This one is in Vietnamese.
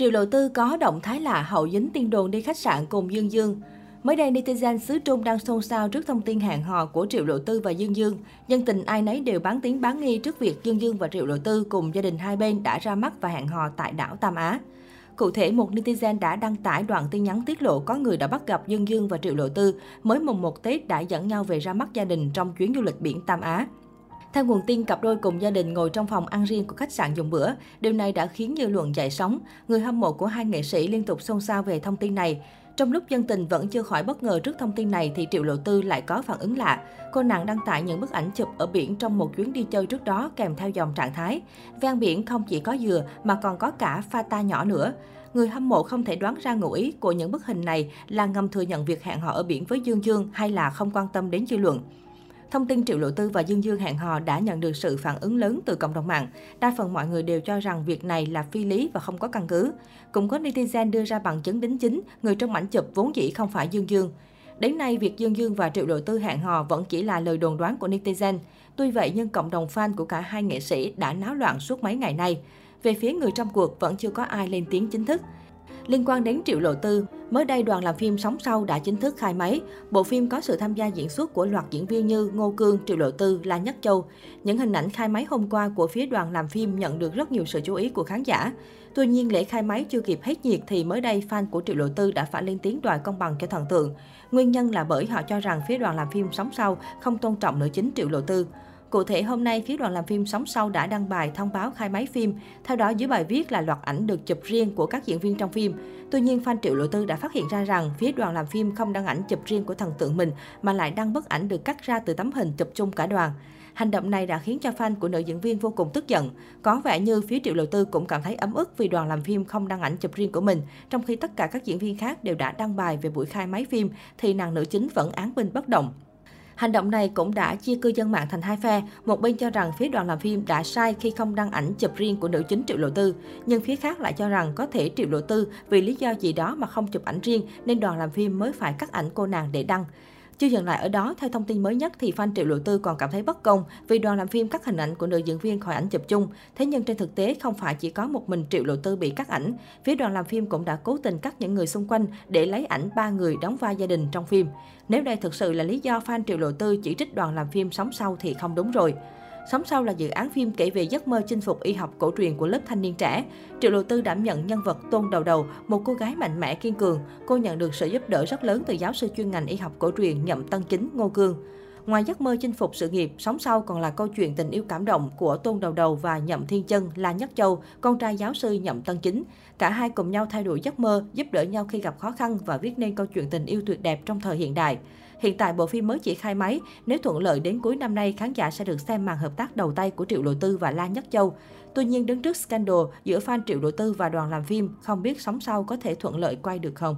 Triệu Lộ Tư có động thái lạ hậu dính tin đồn đi khách sạn cùng Dương Dương. Mới đây, netizen xứ Trung đang xôn xao trước thông tin hẹn hò của Triệu Lộ Tư và Dương Dương. Nhân tình ai nấy đều bán tiếng bán nghi trước việc Dương Dương và Triệu Lộ Tư cùng gia đình hai bên đã ra mắt và hẹn hò tại đảo Tam Á. Cụ thể, một netizen đã đăng tải đoạn tin nhắn tiết lộ có người đã bắt gặp Dương Dương và Triệu Lộ Tư mới mùng 1 Tết đã dẫn nhau về ra mắt gia đình trong chuyến du lịch biển Tam Á. Theo nguồn tin, cặp đôi cùng gia đình ngồi trong phòng ăn riêng của khách sạn dùng bữa. Điều này đã khiến dư luận dậy sóng. Người hâm mộ của hai nghệ sĩ liên tục xôn xao về thông tin này. Trong lúc dân tình vẫn chưa khỏi bất ngờ trước thông tin này thì Triệu Lộ Tư lại có phản ứng lạ. Cô nàng đăng tải những bức ảnh chụp ở biển trong một chuyến đi chơi trước đó kèm theo dòng trạng thái. Ven biển không chỉ có dừa mà còn có cả pha ta nhỏ nữa. Người hâm mộ không thể đoán ra ngụ ý của những bức hình này là ngầm thừa nhận việc hẹn hò ở biển với Dương Dương hay là không quan tâm đến dư luận. Thông tin Triệu Lộ Tư và Dương Dương hẹn hò đã nhận được sự phản ứng lớn từ cộng đồng mạng. Đa phần mọi người đều cho rằng việc này là phi lý và không có căn cứ. Cũng có netizen đưa ra bằng chứng đính chính, người trong ảnh chụp vốn dĩ không phải Dương Dương. Đến nay, việc Dương Dương và Triệu Lộ Tư hẹn hò vẫn chỉ là lời đồn đoán của netizen. Tuy vậy, nhưng cộng đồng fan của cả hai nghệ sĩ đã náo loạn suốt mấy ngày nay. Về phía người trong cuộc vẫn chưa có ai lên tiếng chính thức. Liên quan đến Triệu Lộ Tư, mới đây đoàn làm phim Sóng Sau đã chính thức khai máy. Bộ phim có sự tham gia diễn xuất của loạt diễn viên như Ngô Cương, Triệu Lộ Tư, La Nhất Châu. Những hình ảnh khai máy hôm qua của phía đoàn làm phim nhận được rất nhiều sự chú ý của khán giả. Tuy nhiên, lễ khai máy chưa kịp hết nhiệt thì mới đây fan của Triệu Lộ Tư đã phải lên tiếng đòi công bằng cho thần tượng. Nguyên nhân là bởi họ cho rằng phía đoàn làm phim Sóng Sau không tôn trọng nữ chính Triệu Lộ Tư. Cụ thể, hôm nay, phía đoàn làm phim Sóng Sau đã đăng bài thông báo khai máy phim. Theo đó, dưới bài viết là loạt ảnh được chụp riêng của các diễn viên trong phim. Tuy nhiên, fan Triệu Lộ Tư đã phát hiện ra rằng phía đoàn làm phim không đăng ảnh chụp riêng của thần tượng mình, mà lại đăng bức ảnh được cắt ra từ tấm hình chụp chung cả đoàn. Hành động này đã khiến cho fan của nữ diễn viên vô cùng tức giận. Có vẻ như phía Triệu Lộ Tư cũng cảm thấy ấm ức vì đoàn làm phim không đăng ảnh chụp riêng của mình, trong khi tất cả các diễn viên khác đều đã đăng bài về buổi khai máy phim thì nàng nữ chính vẫn án binh bất động. Hành động này cũng đã chia cư dân mạng thành hai phe. Một bên cho rằng phía đoàn làm phim đã sai khi không đăng ảnh chụp riêng của nữ chính Triệu Lộ Tư, nhưng phía khác lại cho rằng có thể Triệu Lộ Tư vì lý do gì đó mà không chụp ảnh riêng nên đoàn làm phim mới phải cắt ảnh cô nàng để đăng. Chưa dừng lại ở đó, theo thông tin mới nhất thì fan Triệu Lộ Tư còn cảm thấy bất công vì đoàn làm phim cắt hình ảnh của nữ diễn viên khỏi ảnh chụp chung. Thế nhưng trên thực tế không phải chỉ có một mình Triệu Lộ Tư bị cắt ảnh, phía đoàn làm phim cũng đã cố tình cắt những người xung quanh để lấy ảnh ba người đóng vai gia đình trong phim. Nếu đây thực sự là lý do fan Triệu Lộ Tư chỉ trích đoàn làm phim sống sau thì không đúng rồi. Sống sau là dự án phim kể về giấc mơ chinh phục y học cổ truyền của lớp thanh niên trẻ. Triệu Lộ Tư đảm nhận nhân vật Tôn Đầu Đầu, một cô gái mạnh mẽ kiên cường. Cô nhận được sự giúp đỡ rất lớn từ giáo sư chuyên ngành y học cổ truyền Nhậm Tân Chính Ngô Cương. Ngoài giấc mơ chinh phục sự nghiệp, sống sau còn là câu chuyện tình yêu cảm động của Tôn Đầu Đầu và Nhậm Thiên Chân La Nhất Châu, con trai giáo sư Nhậm Tân Chính. Cả hai cùng nhau thay đổi giấc mơ, giúp đỡ nhau khi gặp khó khăn và viết nên câu chuyện tình yêu tuyệt đẹp trong thời hiện đại. Hiện tại bộ phim mới chỉ khai máy, nếu thuận lợi đến cuối năm nay khán giả sẽ được xem màn hợp tác đầu tay của Triệu Lộ Tư và La Nhất Châu. Tuy nhiên đứng trước scandal giữa fan Triệu Lộ Tư và đoàn làm phim, không biết sóng sau có thể thuận lợi quay được không?